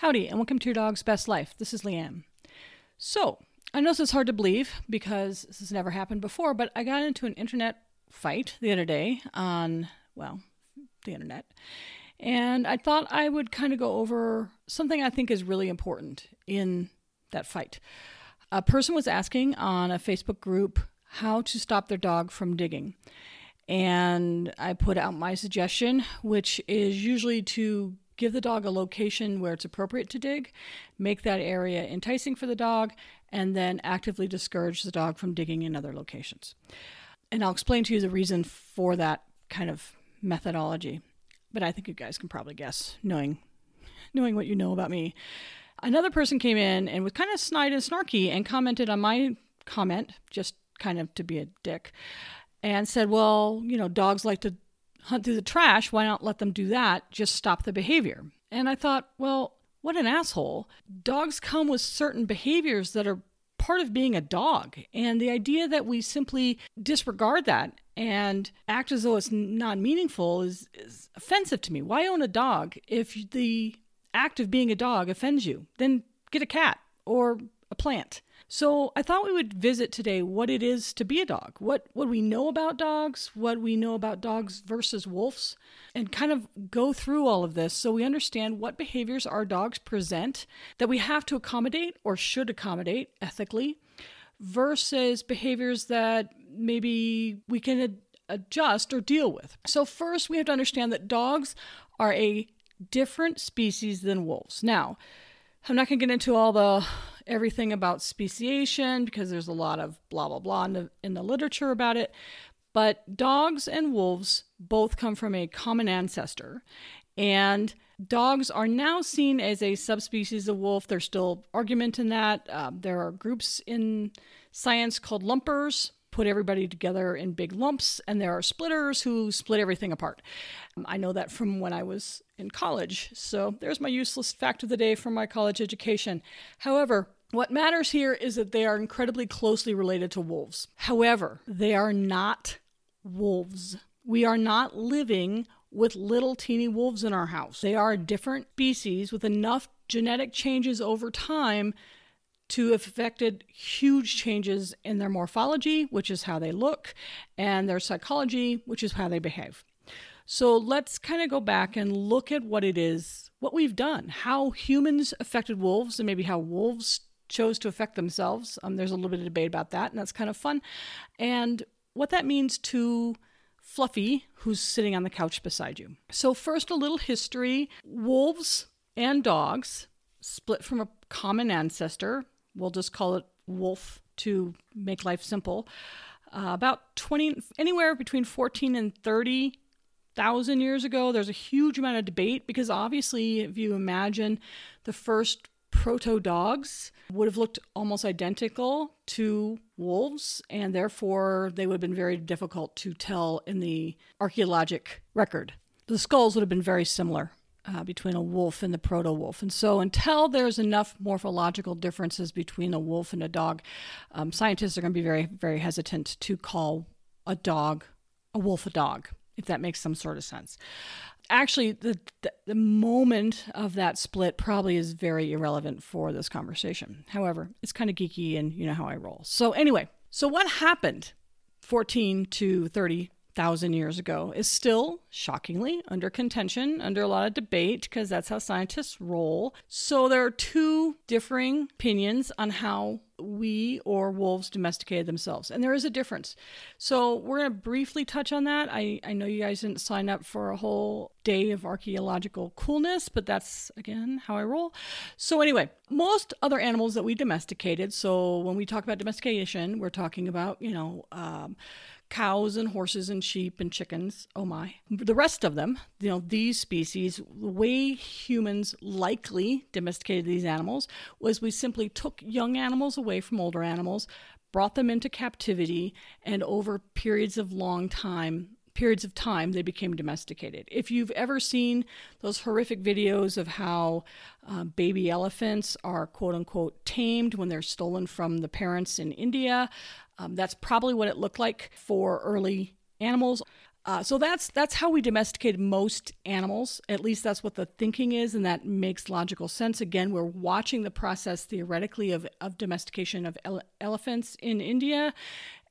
Howdy, and welcome to Your Dog's Best Life. This is Leanne. So, I know this is hard to believe because this has never happened before, but I got into an internet fight the other day on, well, the internet. And I thought I would kind of go over something I think is really important in that fight. A person was asking on a Facebook group how to stop their dog from digging. And I put out my suggestion, which is usually to give the dog a location where it's appropriate to dig, make that area enticing for the dog, and then actively discourage the dog from digging in other locations. And I'll explain to you the reason for that kind of methodology. But I think you guys can probably guess, knowing knowing what you know about me. Another person came in and was kind of snide and snarky and commented on my comment, just kind of to be a dick, and said, Well, you know, dogs like to hunt through the trash. Why not let them do that? Just stop the behavior. And I thought, well, what an asshole. Dogs come with certain behaviors that are part of being a dog. And the idea that we simply disregard that and act as though it's not meaningful is, is offensive to me. Why own a dog if the act of being a dog offends you? Then get a cat or a plant. So I thought we would visit today what it is to be a dog, what what we know about dogs, what we know about dogs versus wolves, and kind of go through all of this so we understand what behaviors our dogs present that we have to accommodate or should accommodate ethically versus behaviors that maybe we can ad- adjust or deal with. So first we have to understand that dogs are a different species than wolves. Now, I'm not going to get into all the everything about speciation because there's a lot of blah blah blah in the, in the literature about it. But dogs and wolves both come from a common ancestor, and dogs are now seen as a subspecies of wolf. There's still argument in that. Uh, there are groups in science called lumpers put everybody together in big lumps, and there are splitters who split everything apart. Um, I know that from when I was in college. So there's my useless fact of the day from my college education. However, what matters here is that they are incredibly closely related to wolves. However, they are not wolves. We are not living with little teeny wolves in our house. They are a different species with enough genetic changes over time to have affected huge changes in their morphology, which is how they look, and their psychology, which is how they behave. So let's kind of go back and look at what it is, what we've done, how humans affected wolves, and maybe how wolves chose to affect themselves. Um, there's a little bit of debate about that, and that's kind of fun. And what that means to Fluffy, who's sitting on the couch beside you. So, first, a little history wolves and dogs split from a common ancestor we'll just call it wolf to make life simple. Uh, about 20, anywhere between 14 and 30,000 years ago, there's a huge amount of debate because obviously, if you imagine the first proto dogs would have looked almost identical to wolves, and therefore they would have been very difficult to tell in the archaeologic record. The skulls would have been very similar uh, between a wolf and the proto wolf. And so, until there's enough morphological differences between a wolf and a dog, um, scientists are going to be very, very hesitant to call a dog a wolf a dog, if that makes some sort of sense. Actually, the, the, the moment of that split probably is very irrelevant for this conversation. However, it's kind of geeky and you know how I roll. So, anyway, so what happened 14 to 30 thousand years ago is still shockingly under contention, under a lot of debate, because that's how scientists roll. So there are two differing opinions on how we or wolves domesticated themselves. And there is a difference. So we're going to briefly touch on that. I, I know you guys didn't sign up for a whole day of archaeological coolness, but that's, again, how I roll. So, anyway, most other animals that we domesticated, so when we talk about domestication, we're talking about, you know, um, cows and horses and sheep and chickens. Oh my. The rest of them, you know, these species, the way humans likely domesticated these animals was we simply took young animals away from older animals, brought them into captivity, and over periods of long time periods of time they became domesticated. If you've ever seen those horrific videos of how uh, baby elephants are quote unquote tamed when they're stolen from the parents in India, um, that's probably what it looked like for early animals. Uh, so that's that's how we domesticated most animals. At least that's what the thinking is, and that makes logical sense. Again, we're watching the process theoretically of, of domestication of ele- elephants in India,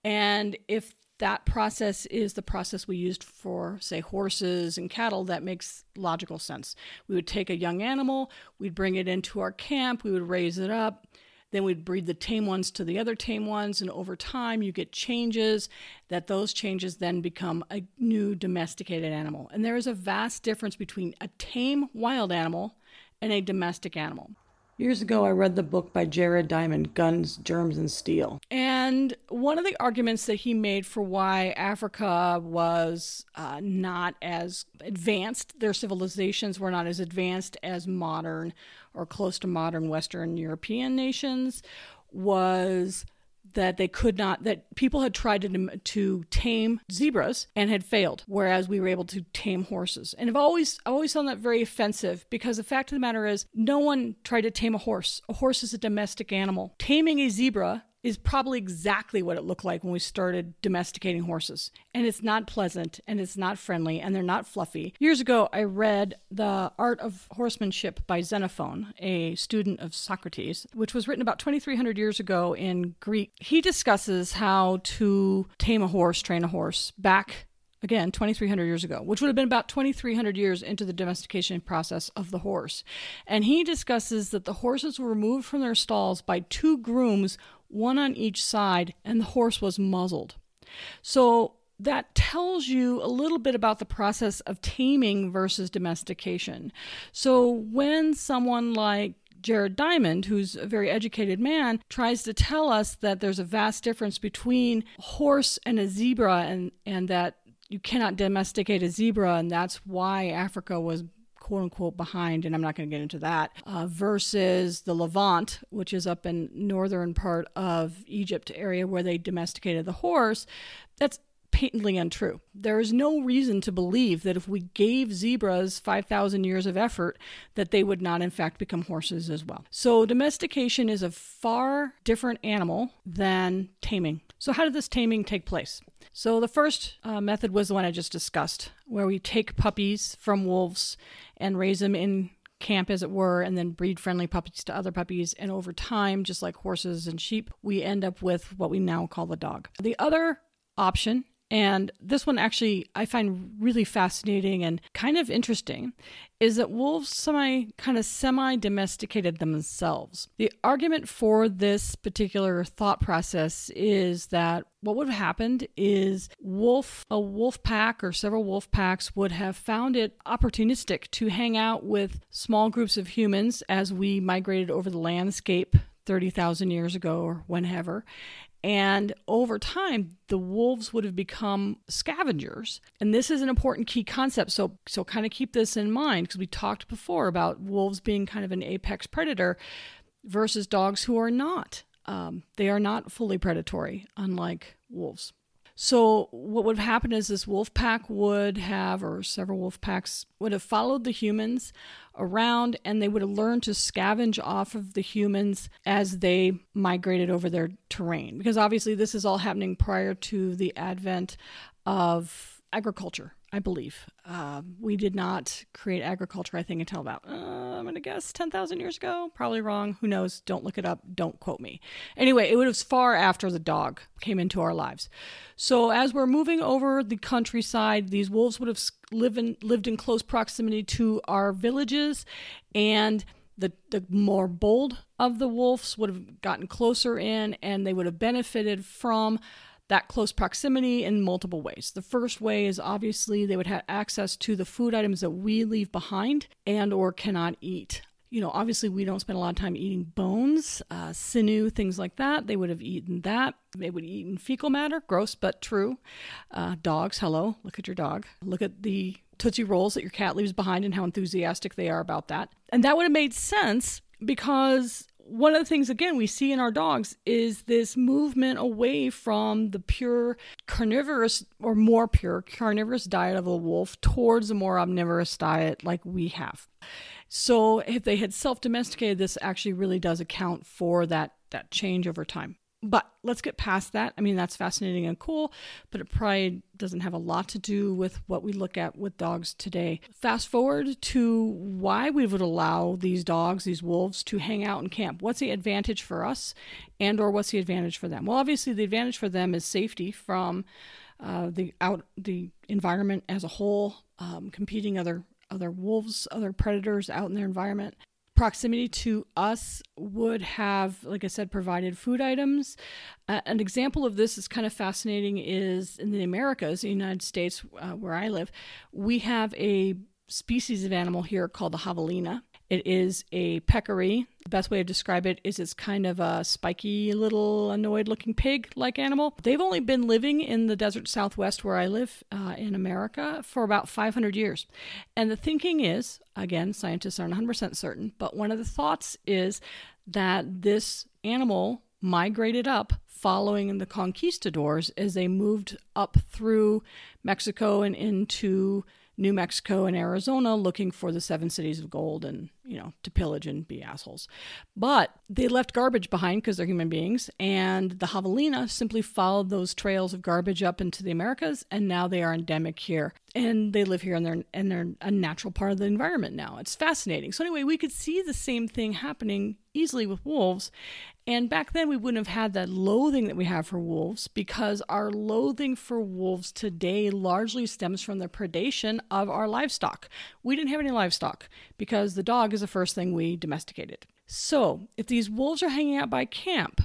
and if that process is the process we used for, say, horses and cattle, that makes logical sense. We would take a young animal, we'd bring it into our camp, we would raise it up, then we'd breed the tame ones to the other tame ones, and over time you get changes that those changes then become a new domesticated animal. And there is a vast difference between a tame wild animal and a domestic animal. Years ago, I read the book by Jared Diamond, Guns, Germs, and Steel. And one of the arguments that he made for why Africa was uh, not as advanced, their civilizations were not as advanced as modern or close to modern Western European nations, was that they could not that people had tried to, to tame zebras and had failed whereas we were able to tame horses. And i've always I've always found that very offensive because the fact of the matter is no one tried to tame a horse. A horse is a domestic animal. Taming a zebra is probably exactly what it looked like when we started domesticating horses. And it's not pleasant and it's not friendly and they're not fluffy. Years ago, I read The Art of Horsemanship by Xenophon, a student of Socrates, which was written about 2,300 years ago in Greek. He discusses how to tame a horse, train a horse back again 2300 years ago which would have been about 2300 years into the domestication process of the horse and he discusses that the horses were removed from their stalls by two grooms one on each side, and the horse was muzzled. So that tells you a little bit about the process of taming versus domestication. So when someone like Jared Diamond, who's a very educated man, tries to tell us that there's a vast difference between a horse and a zebra and, and that you cannot domesticate a zebra, and that's why Africa was quote unquote behind, and I'm not going to get into that, uh, versus the Levant, which is up in northern part of Egypt area where they domesticated the horse. That's patently untrue. There is no reason to believe that if we gave zebras 5,000 years of effort, that they would not in fact become horses as well. So domestication is a far different animal than taming. So how did this taming take place? So the first uh, method was the one I just discussed, where we take puppies from wolves and raise them in camp, as it were, and then breed friendly puppies to other puppies. And over time, just like horses and sheep, we end up with what we now call the dog. The other option and this one actually I find really fascinating and kind of interesting is that wolves semi kind of semi domesticated themselves. The argument for this particular thought process is that what would have happened is wolf a wolf pack or several wolf packs would have found it opportunistic to hang out with small groups of humans as we migrated over the landscape 30,000 years ago or whenever and over time, the wolves would have become scavengers. And this is an important key concept. So, so kind of keep this in mind because we talked before about wolves being kind of an apex predator versus dogs who are not. Um, they are not fully predatory, unlike wolves. So what would have happened is this wolf pack would have, or several wolf packs would have followed the humans around, and they would have learned to scavenge off of the humans as they migrated over their terrain. Because obviously, this is all happening prior to the advent of agriculture I believe. Uh, we did not create agriculture, I think, until about, uh, I'm going to guess, 10,000 years ago. Probably wrong. Who knows? Don't look it up. Don't quote me. Anyway, it was far after the dog came into our lives. So as we're moving over the countryside, these wolves would have live in, lived in close proximity to our villages, and the, the more bold of the wolves would have gotten closer in, and they would have benefited from that close proximity in multiple ways. The first way is obviously they would have access to the food items that we leave behind and or cannot eat. You know, obviously we don't spend a lot of time eating bones, uh, sinew, things like that. They would have eaten that. They would have eaten fecal matter, gross but true. Uh, dogs, hello, look at your dog. Look at the Tootsie Rolls that your cat leaves behind and how enthusiastic they are about that. And that would have made sense because one of the things again we see in our dogs is this movement away from the pure carnivorous or more pure carnivorous diet of a wolf towards a more omnivorous diet like we have. So if they had self-domesticated this actually really does account for that that change over time. But let's get past that. I mean, that's fascinating and cool, but it probably doesn't have a lot to do with what we look at with dogs today. Fast forward to why we would allow these dogs, these wolves, to hang out in camp. What's the advantage for us, and or what's the advantage for them? Well, obviously, the advantage for them is safety from uh, the out the environment as a whole, um, competing other other wolves, other predators out in their environment proximity to us would have, like I said, provided food items. Uh, an example of this is kind of fascinating is in the Americas, the United States, uh, where I live, we have a species of animal here called the javelina. It is a peccary. The best way to describe it is it's kind of a spiky little annoyed looking pig like animal. They've only been living in the desert southwest where I live uh, in America for about 500 years. And the thinking is again, scientists aren't 100% certain, but one of the thoughts is that this animal migrated up following the conquistadors as they moved up through Mexico and into New Mexico and Arizona looking for the seven cities of gold and, you know, to pillage and be assholes. But they left garbage behind because they're human beings. And the javelina simply followed those trails of garbage up into the Americas. And now they are endemic here. And they live here and they're, and they're a natural part of the environment now. It's fascinating. So, anyway, we could see the same thing happening easily with wolves. And back then, we wouldn't have had that loathing that we have for wolves because our loathing for wolves today largely stems from the predation of our livestock. We didn't have any livestock because the dog is the first thing we domesticated. So, if these wolves are hanging out by camp,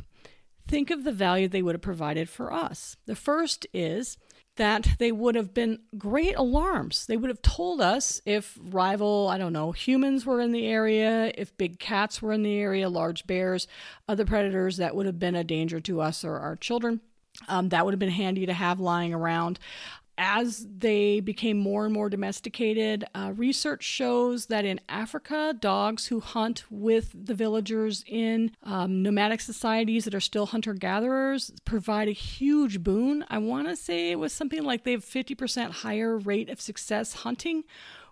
think of the value they would have provided for us. The first is that they would have been great alarms. They would have told us if rival, I don't know, humans were in the area, if big cats were in the area, large bears, other predators that would have been a danger to us or our children. Um, that would have been handy to have lying around as they became more and more domesticated, uh, research shows that in Africa, dogs who hunt with the villagers in um, nomadic societies that are still hunter gatherers provide a huge boon. I want to say it was something like they have 50% higher rate of success hunting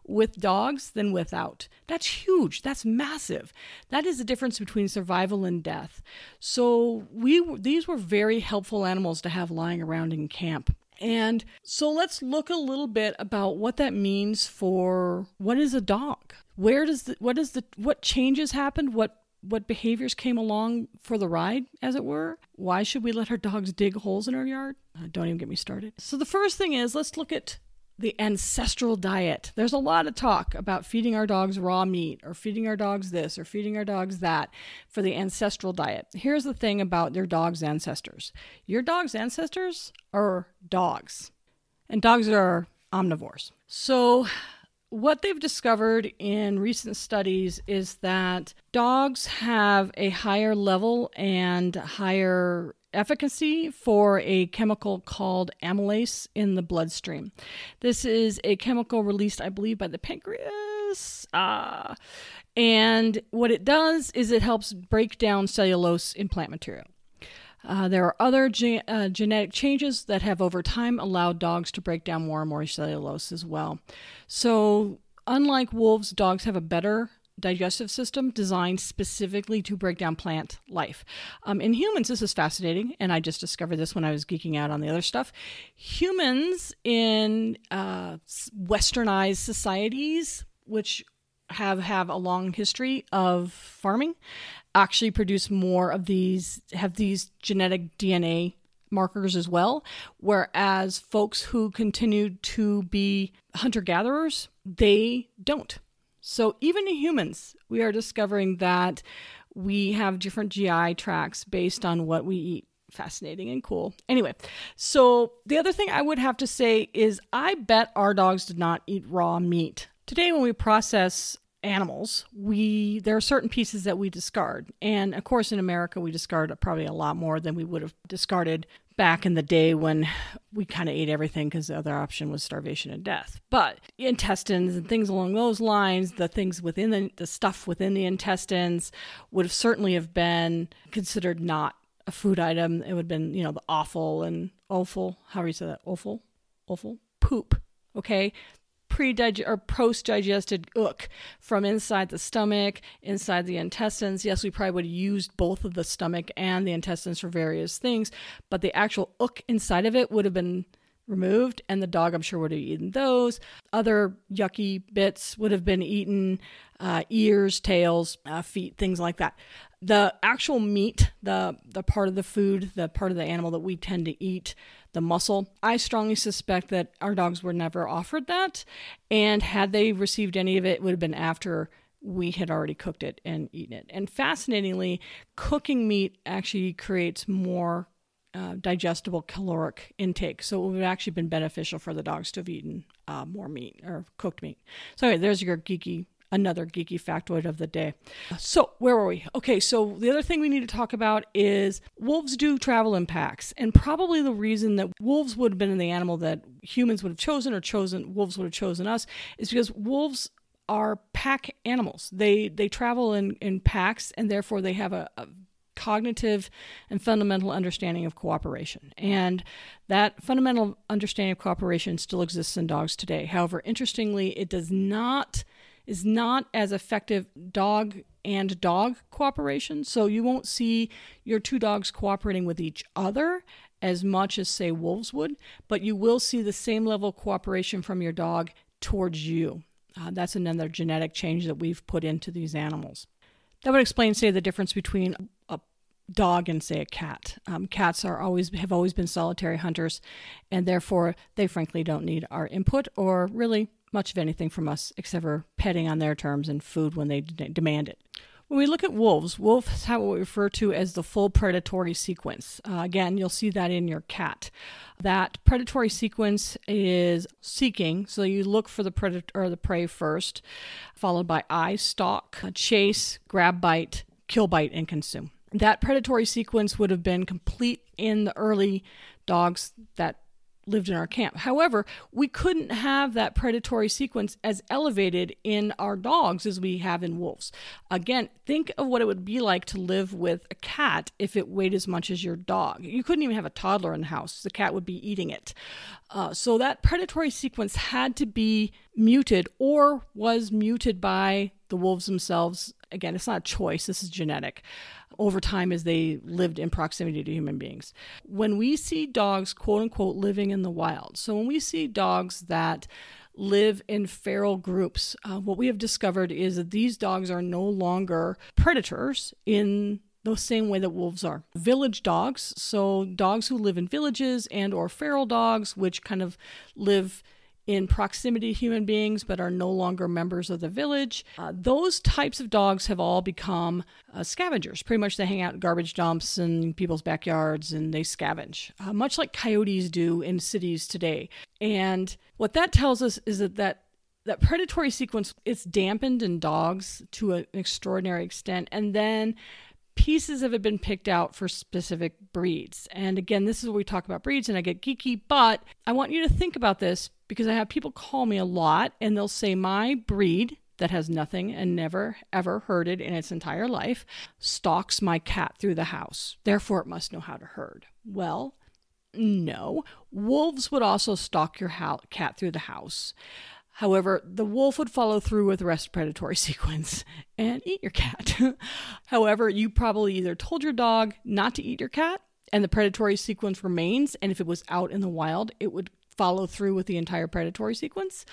with dogs than without. That's huge. That's massive. That is the difference between survival and death. So we these were very helpful animals to have lying around in camp. And so let's look a little bit about what that means for what is a dog? Where does the what is the what changes happened? What what behaviors came along for the ride, as it were? Why should we let our dogs dig holes in our yard? Uh, don't even get me started. So the first thing is let's look at the ancestral diet. There's a lot of talk about feeding our dogs raw meat or feeding our dogs this or feeding our dogs that for the ancestral diet. Here's the thing about your dog's ancestors your dog's ancestors are dogs, and dogs are omnivores. So, what they've discovered in recent studies is that dogs have a higher level and higher efficacy for a chemical called amylase in the bloodstream. This is a chemical released, I believe, by the pancreas. Uh, and what it does is it helps break down cellulose in plant material. Uh, there are other ge- uh, genetic changes that have over time allowed dogs to break down more and more cellulose as well. So, unlike wolves, dogs have a better digestive system designed specifically to break down plant life. Um, in humans, this is fascinating, and I just discovered this when I was geeking out on the other stuff. Humans in uh, westernized societies, which have have a long history of farming, actually produce more of these have these genetic DNA markers as well. Whereas folks who continue to be hunter gatherers, they don't. So, even in humans, we are discovering that we have different GI tracts based on what we eat. Fascinating and cool. Anyway, so the other thing I would have to say is I bet our dogs did not eat raw meat. Today, when we process animals, we there are certain pieces that we discard. And of course in America we discard probably a lot more than we would have discarded back in the day when we kind of ate everything because the other option was starvation and death. But intestines and things along those lines, the things within the, the stuff within the intestines would have certainly have been considered not a food item. It would have been, you know, the offal and offal, how do you say that? Offal? Offal? Poop. Okay pre or post digested ook from inside the stomach, inside the intestines. Yes, we probably would have used both of the stomach and the intestines for various things, but the actual ook inside of it would have been removed, and the dog, I'm sure, would have eaten those. Other yucky bits would have been eaten uh, ears, tails, uh, feet, things like that. The actual meat, the, the part of the food, the part of the animal that we tend to eat, the muscle, I strongly suspect that our dogs were never offered that. And had they received any of it, it would have been after we had already cooked it and eaten it. And fascinatingly, cooking meat actually creates more uh, digestible caloric intake. So it would have actually been beneficial for the dogs to have eaten uh, more meat or cooked meat. So anyway, there's your geeky another geeky factoid of the day. So, where were we? Okay, so the other thing we need to talk about is wolves do travel in packs. And probably the reason that wolves would have been the animal that humans would have chosen or chosen wolves would have chosen us is because wolves are pack animals. They they travel in, in packs and therefore they have a, a cognitive and fundamental understanding of cooperation. And that fundamental understanding of cooperation still exists in dogs today. However, interestingly, it does not is not as effective dog and dog cooperation. So you won't see your two dogs cooperating with each other as much as say wolves would, but you will see the same level of cooperation from your dog towards you. Uh, that's another genetic change that we've put into these animals. That would explain, say, the difference between a dog and say a cat. Um, cats are always have always been solitary hunters, and therefore they frankly don't need our input or really much of anything from us except for petting on their terms and food when they demand it. When we look at wolves, wolves have what we refer to as the full predatory sequence. Uh, again, you'll see that in your cat. That predatory sequence is seeking, so you look for the predator or the prey first, followed by eye, stalk, chase, grab, bite, kill, bite, and consume. That predatory sequence would have been complete in the early dogs that lived in our camp. However, we couldn't have that predatory sequence as elevated in our dogs as we have in wolves. Again, think of what it would be like to live with a cat if it weighed as much as your dog. You couldn't even have a toddler in the house, the cat would be eating it. Uh, so that predatory sequence had to be muted or was muted by the wolves themselves. Again, it's not a choice, this is genetic over time as they lived in proximity to human beings. When we see dogs, quote unquote, living in the wild, so when we see dogs that live in feral groups, uh, what we have discovered is that these dogs are no longer predators in the same way that wolves are village dogs so dogs who live in villages and or feral dogs which kind of live in proximity to human beings but are no longer members of the village. Uh, those types of dogs have all become uh, scavengers. Pretty much they hang out in garbage dumps and people's backyards and they scavenge, uh, much like coyotes do in cities today. And what that tells us is that that that predatory sequence it's dampened in dogs to an extraordinary extent and then pieces have been picked out for specific breeds. And again, this is where we talk about breeds and I get geeky, but I want you to think about this because I have people call me a lot and they'll say, My breed that has nothing and never ever herded in its entire life stalks my cat through the house. Therefore, it must know how to herd. Well, no. Wolves would also stalk your cat through the house. However, the wolf would follow through with the rest predatory sequence and eat your cat. However, you probably either told your dog not to eat your cat and the predatory sequence remains, and if it was out in the wild, it would follow through with the entire predatory sequence,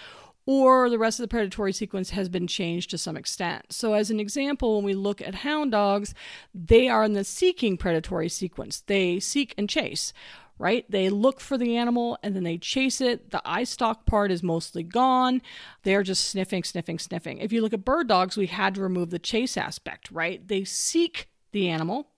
or the rest of the predatory sequence has been changed to some extent. So, as an example, when we look at hound dogs, they are in the seeking predatory sequence. They seek and chase right? They look for the animal and then they chase it. The eye stalk part is mostly gone. They're just sniffing, sniffing, sniffing. If you look at bird dogs, we had to remove the chase aspect, right? They seek the animal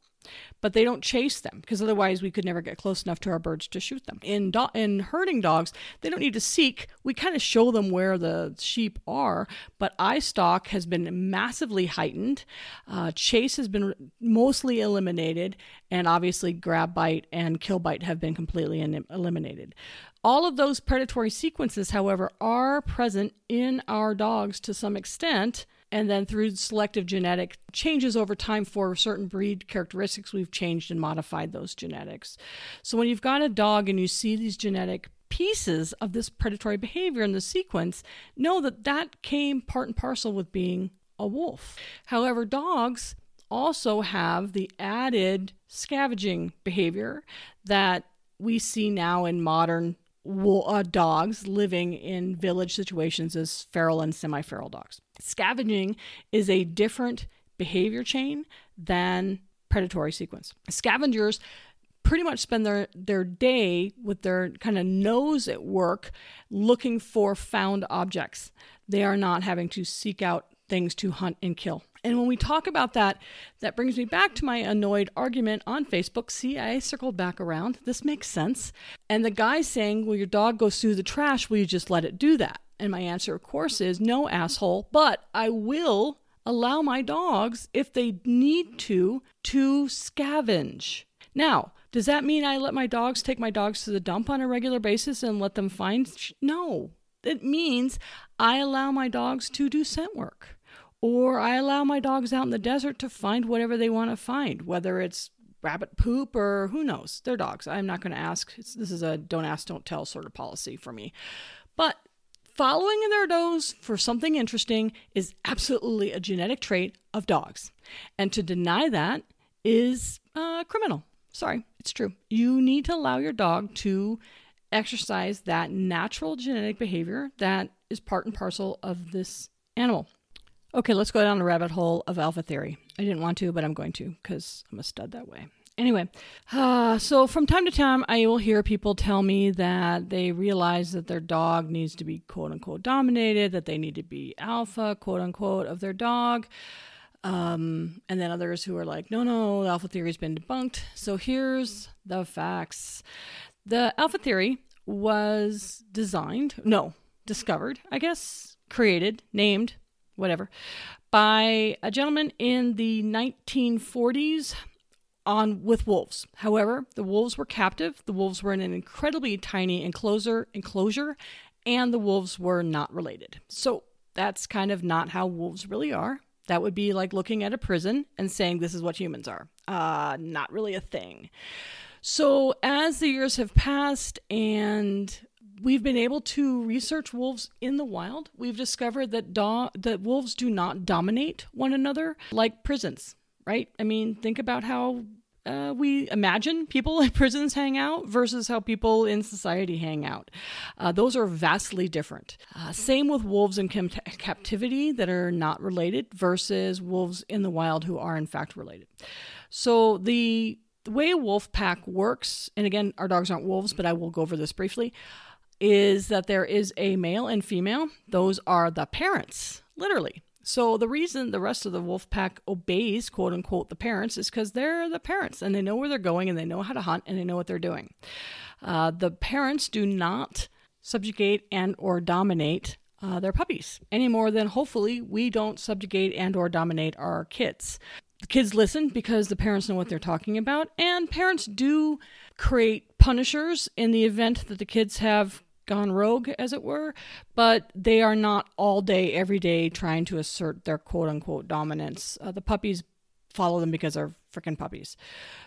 but they don't chase them because otherwise we could never get close enough to our birds to shoot them. In do- in herding dogs, they don't need to seek. We kind of show them where the sheep are, but eye stalk has been massively heightened. Uh, chase has been mostly eliminated, and obviously grab bite and kill bite have been completely in- eliminated. All of those predatory sequences, however, are present in our dogs to some extent and then through selective genetic changes over time for certain breed characteristics, we've changed and modified those genetics. So when you've got a dog and you see these genetic pieces of this predatory behavior in the sequence know that that came part and parcel with being a wolf. However, dogs also have the added scavenging behavior that we see now in modern uh, dogs living in village situations as feral and semi feral dogs. Scavenging is a different behavior chain than predatory sequence. Scavengers pretty much spend their, their day with their kind of nose at work looking for found objects. They are not having to seek out things to hunt and kill. And when we talk about that, that brings me back to my annoyed argument on Facebook. See, I circled back around. This makes sense. And the guy saying, Will your dog go through the trash. Will you just let it do that? And my answer, of course, is no, asshole, but I will allow my dogs, if they need to, to scavenge. Now, does that mean I let my dogs take my dogs to the dump on a regular basis and let them find? Sh- No. It means I allow my dogs to do scent work. Or I allow my dogs out in the desert to find whatever they want to find, whether it's rabbit poop or who knows. They're dogs. I'm not going to ask. This is a don't ask, don't tell sort of policy for me. But following in their nose for something interesting is absolutely a genetic trait of dogs. And to deny that is uh, criminal. Sorry, it's true. You need to allow your dog to exercise that natural genetic behavior that is part and parcel of this animal. Okay, let's go down the rabbit hole of alpha theory. I didn't want to, but I'm going to because I'm a stud that way. Anyway, uh, so from time to time, I will hear people tell me that they realize that their dog needs to be quote unquote dominated, that they need to be alpha, quote unquote, of their dog. Um, and then others who are like, no, no, the alpha theory has been debunked. So here's the facts the alpha theory was designed, no, discovered, I guess, created, named, whatever, by a gentleman in the 1940s on with wolves. However, the wolves were captive. The wolves were in an incredibly tiny enclosure enclosure and the wolves were not related. So that's kind of not how wolves really are. That would be like looking at a prison and saying this is what humans are. Uh, not really a thing. So as the years have passed and we've been able to research wolves in the wild, we've discovered that do- that wolves do not dominate one another like prisons. Right? I mean, think about how uh, we imagine people in prisons hang out versus how people in society hang out. Uh, those are vastly different. Uh, same with wolves in com- captivity that are not related versus wolves in the wild who are in fact related. So the, the way a wolf pack works, and again, our dogs aren't wolves, but I will go over this briefly, is that there is a male and female. Those are the parents, literally. So the reason the rest of the wolf pack obeys, quote unquote, the parents is because they're the parents and they know where they're going and they know how to hunt and they know what they're doing. Uh, the parents do not subjugate and or dominate uh, their puppies any more than hopefully we don't subjugate and or dominate our kids. The kids listen because the parents know what they're talking about, and parents do create punishers in the event that the kids have gone rogue, as it were, but they are not all day, every day trying to assert their quote unquote dominance. Uh, the puppies follow them because they're freaking puppies.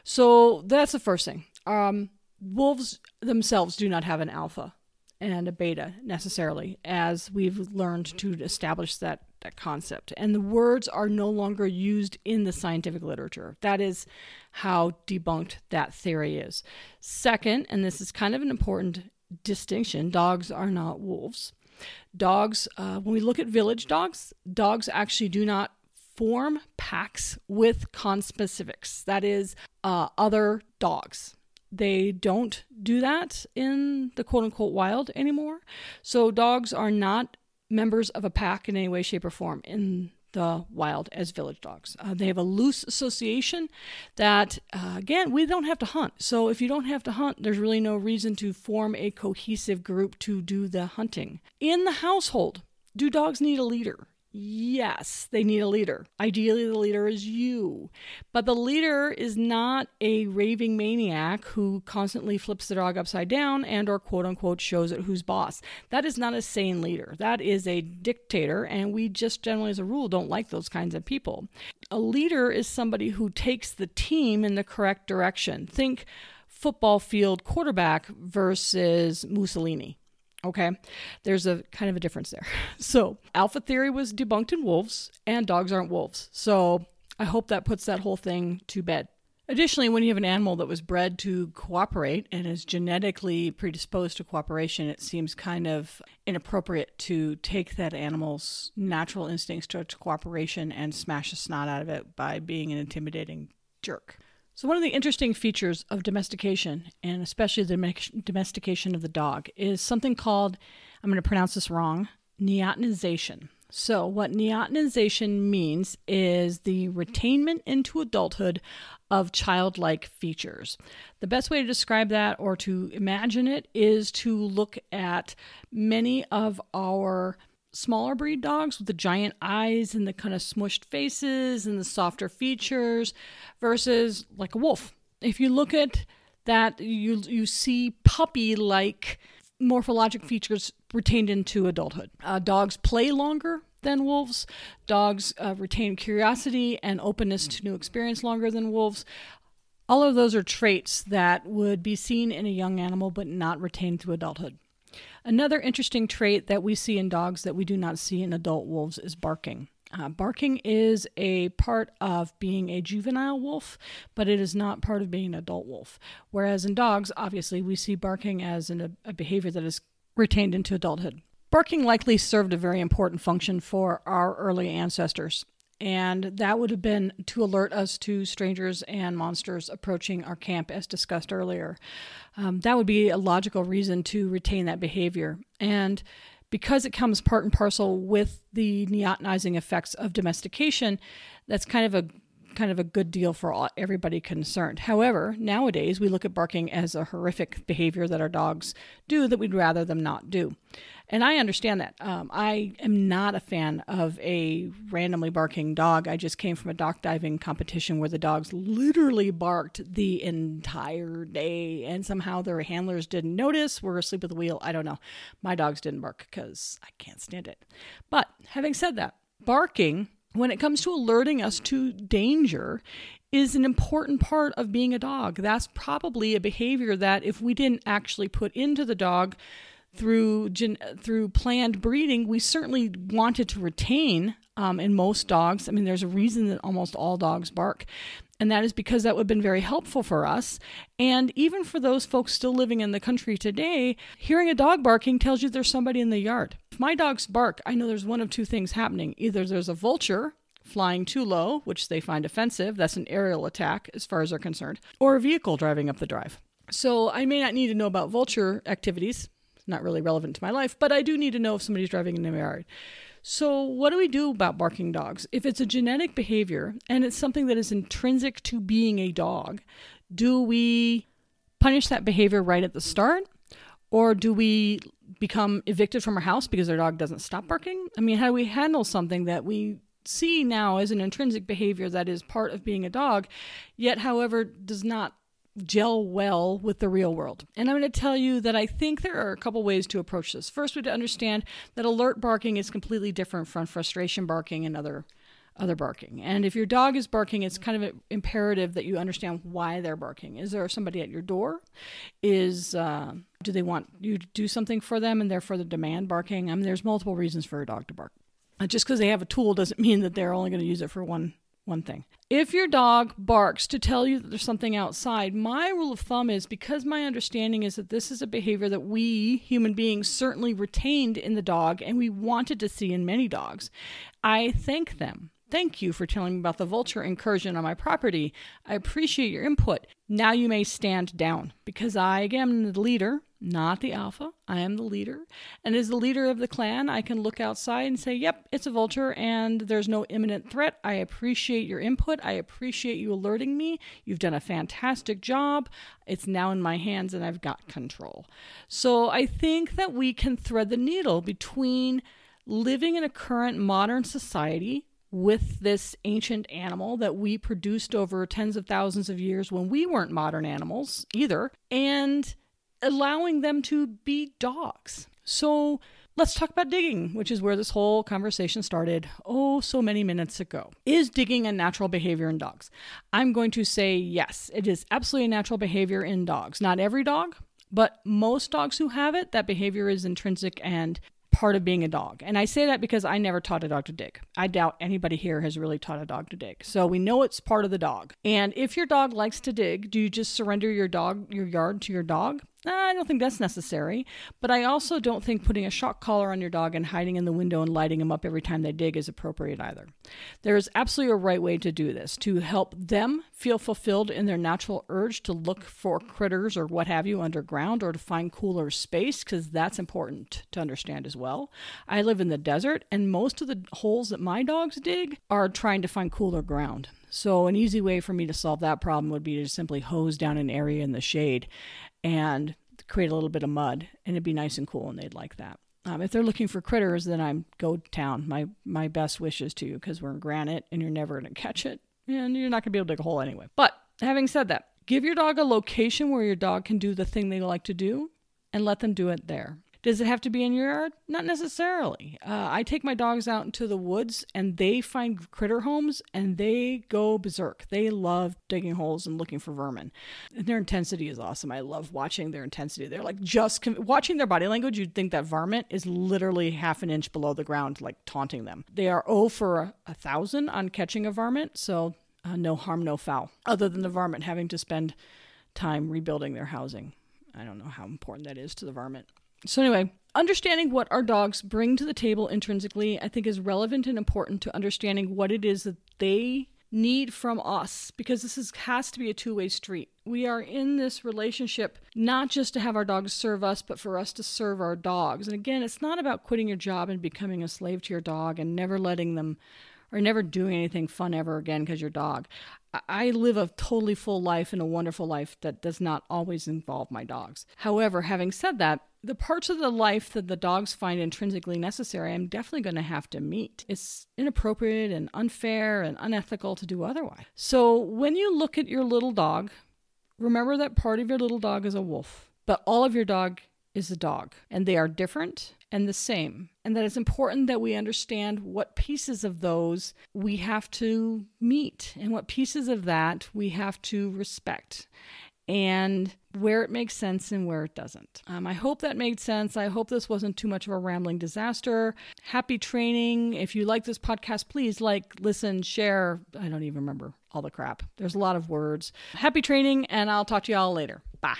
So that's the first thing. Um, wolves themselves do not have an alpha and a beta necessarily, as we've learned to establish that, that concept. And the words are no longer used in the scientific literature. That is how debunked that theory is. Second, and this is kind of an important distinction dogs are not wolves. Dogs, uh, when we look at village dogs, dogs actually do not form packs with conspecifics, that is, uh, other dogs. They don't do that in the quote unquote wild anymore. So dogs are not members of a pack in any way, shape, or form in the wild as village dogs. Uh, they have a loose association that, uh, again, we don't have to hunt. So if you don't have to hunt, there's really no reason to form a cohesive group to do the hunting. In the household, do dogs need a leader? Yes, they need a leader. Ideally, the leader is you. But the leader is not a raving maniac who constantly flips the dog upside down and or quote unquote shows it who's boss. That is not a sane leader. That is a dictator, and we just generally as a rule don't like those kinds of people. A leader is somebody who takes the team in the correct direction. Think football field quarterback versus Mussolini. Okay, there's a kind of a difference there. So, alpha theory was debunked in wolves, and dogs aren't wolves. So, I hope that puts that whole thing to bed. Additionally, when you have an animal that was bred to cooperate and is genetically predisposed to cooperation, it seems kind of inappropriate to take that animal's natural instincts towards cooperation and smash the snot out of it by being an intimidating jerk. So, one of the interesting features of domestication, and especially the domestication of the dog, is something called, I'm going to pronounce this wrong, neotenization. So, what neotenization means is the retainment into adulthood of childlike features. The best way to describe that or to imagine it is to look at many of our smaller breed dogs with the giant eyes and the kind of smushed faces and the softer features versus like a wolf. If you look at that, you you see puppy like morphologic features retained into adulthood. Uh, dogs play longer than wolves. Dogs uh, retain curiosity and openness to new experience longer than wolves. All of those are traits that would be seen in a young animal but not retained through adulthood. Another interesting trait that we see in dogs that we do not see in adult wolves is barking. Uh, barking is a part of being a juvenile wolf, but it is not part of being an adult wolf. Whereas in dogs, obviously, we see barking as an, a behavior that is retained into adulthood. Barking likely served a very important function for our early ancestors, and that would have been to alert us to strangers and monsters approaching our camp, as discussed earlier. Um, that would be a logical reason to retain that behavior. And because it comes part and parcel with the neotenizing effects of domestication, that's kind of a kind of a good deal for all, everybody concerned. However, nowadays we look at barking as a horrific behavior that our dogs do that we'd rather them not do. And I understand that. Um, I am not a fan of a randomly barking dog. I just came from a dock diving competition where the dogs literally barked the entire day, and somehow their handlers didn't notice, were asleep at the wheel. I don't know. My dogs didn't bark because I can't stand it. But having said that, barking when it comes to alerting us to danger is an important part of being a dog. That's probably a behavior that if we didn't actually put into the dog through gen- through planned breeding, we certainly wanted to retain um, in most dogs. I mean, there's a reason that almost all dogs bark. And that is because that would have been very helpful for us. And even for those folks still living in the country today, hearing a dog barking tells you there's somebody in the yard. If my dogs bark, I know there's one of two things happening. Either there's a vulture flying too low, which they find offensive, that's an aerial attack as far as they're concerned, or a vehicle driving up the drive. So I may not need to know about vulture activities, not really relevant to my life, but I do need to know if somebody's driving in the yard. So, what do we do about barking dogs? If it's a genetic behavior and it's something that is intrinsic to being a dog, do we punish that behavior right at the start? Or do we become evicted from our house because our dog doesn't stop barking? I mean, how do we handle something that we see now as an intrinsic behavior that is part of being a dog, yet, however, does not gel well with the real world. And I'm going to tell you that I think there are a couple ways to approach this. First, we have to understand that alert barking is completely different from frustration barking and other other barking. And if your dog is barking, it's kind of imperative that you understand why they're barking. Is there somebody at your door? Is uh, do they want you to do something for them and therefore the demand barking? I mean, there's multiple reasons for a dog to bark. Uh, just because they have a tool doesn't mean that they're only going to use it for one one thing. If your dog barks to tell you that there's something outside, my rule of thumb is because my understanding is that this is a behavior that we human beings certainly retained in the dog and we wanted to see in many dogs, I thank them. Thank you for telling me about the vulture incursion on my property. I appreciate your input. Now you may stand down because I am the leader not the alpha. I am the leader. And as the leader of the clan, I can look outside and say, yep, it's a vulture and there's no imminent threat. I appreciate your input. I appreciate you alerting me. You've done a fantastic job. It's now in my hands and I've got control. So I think that we can thread the needle between living in a current modern society with this ancient animal that we produced over tens of thousands of years when we weren't modern animals either, and allowing them to be dogs. So let's talk about digging, which is where this whole conversation started oh so many minutes ago. Is digging a natural behavior in dogs? I'm going to say yes, it is absolutely a natural behavior in dogs. Not every dog, but most dogs who have it, that behavior is intrinsic and part of being a dog. And I say that because I never taught a dog to dig. I doubt anybody here has really taught a dog to dig. So we know it's part of the dog. And if your dog likes to dig, do you just surrender your dog your yard to your dog? I don't think that's necessary, but I also don't think putting a shock collar on your dog and hiding in the window and lighting them up every time they dig is appropriate either. There is absolutely a right way to do this to help them feel fulfilled in their natural urge to look for critters or what have you underground or to find cooler space, because that's important to understand as well. I live in the desert, and most of the holes that my dogs dig are trying to find cooler ground. So, an easy way for me to solve that problem would be to simply hose down an area in the shade and create a little bit of mud, and it'd be nice and cool, and they'd like that. Um, if they're looking for critters, then I'm go town. My my best wishes to you because we're in granite and you're never gonna catch it, and you're not gonna be able to dig a hole anyway. But having said that, give your dog a location where your dog can do the thing they like to do, and let them do it there. Does it have to be in your yard? Not necessarily. Uh, I take my dogs out into the woods and they find critter homes and they go berserk. They love digging holes and looking for vermin. And their intensity is awesome. I love watching their intensity. They're like just com- watching their body language. You'd think that varmint is literally half an inch below the ground, like taunting them. They are 0 for a, a thousand on catching a varmint. So uh, no harm, no foul, other than the varmint having to spend time rebuilding their housing. I don't know how important that is to the varmint. So, anyway, understanding what our dogs bring to the table intrinsically, I think, is relevant and important to understanding what it is that they need from us because this is, has to be a two way street. We are in this relationship not just to have our dogs serve us, but for us to serve our dogs. And again, it's not about quitting your job and becoming a slave to your dog and never letting them or never doing anything fun ever again because your dog. I live a totally full life and a wonderful life that does not always involve my dogs. However, having said that, the parts of the life that the dogs find intrinsically necessary, I'm definitely going to have to meet. It's inappropriate and unfair and unethical to do otherwise. So when you look at your little dog, remember that part of your little dog is a wolf, but all of your dog is a dog, and they are different and the same. And that it's important that we understand what pieces of those we have to meet and what pieces of that we have to respect and where it makes sense and where it doesn't. Um, I hope that made sense. I hope this wasn't too much of a rambling disaster. Happy training. If you like this podcast, please like, listen, share. I don't even remember all the crap. There's a lot of words. Happy training, and I'll talk to you all later. Bye.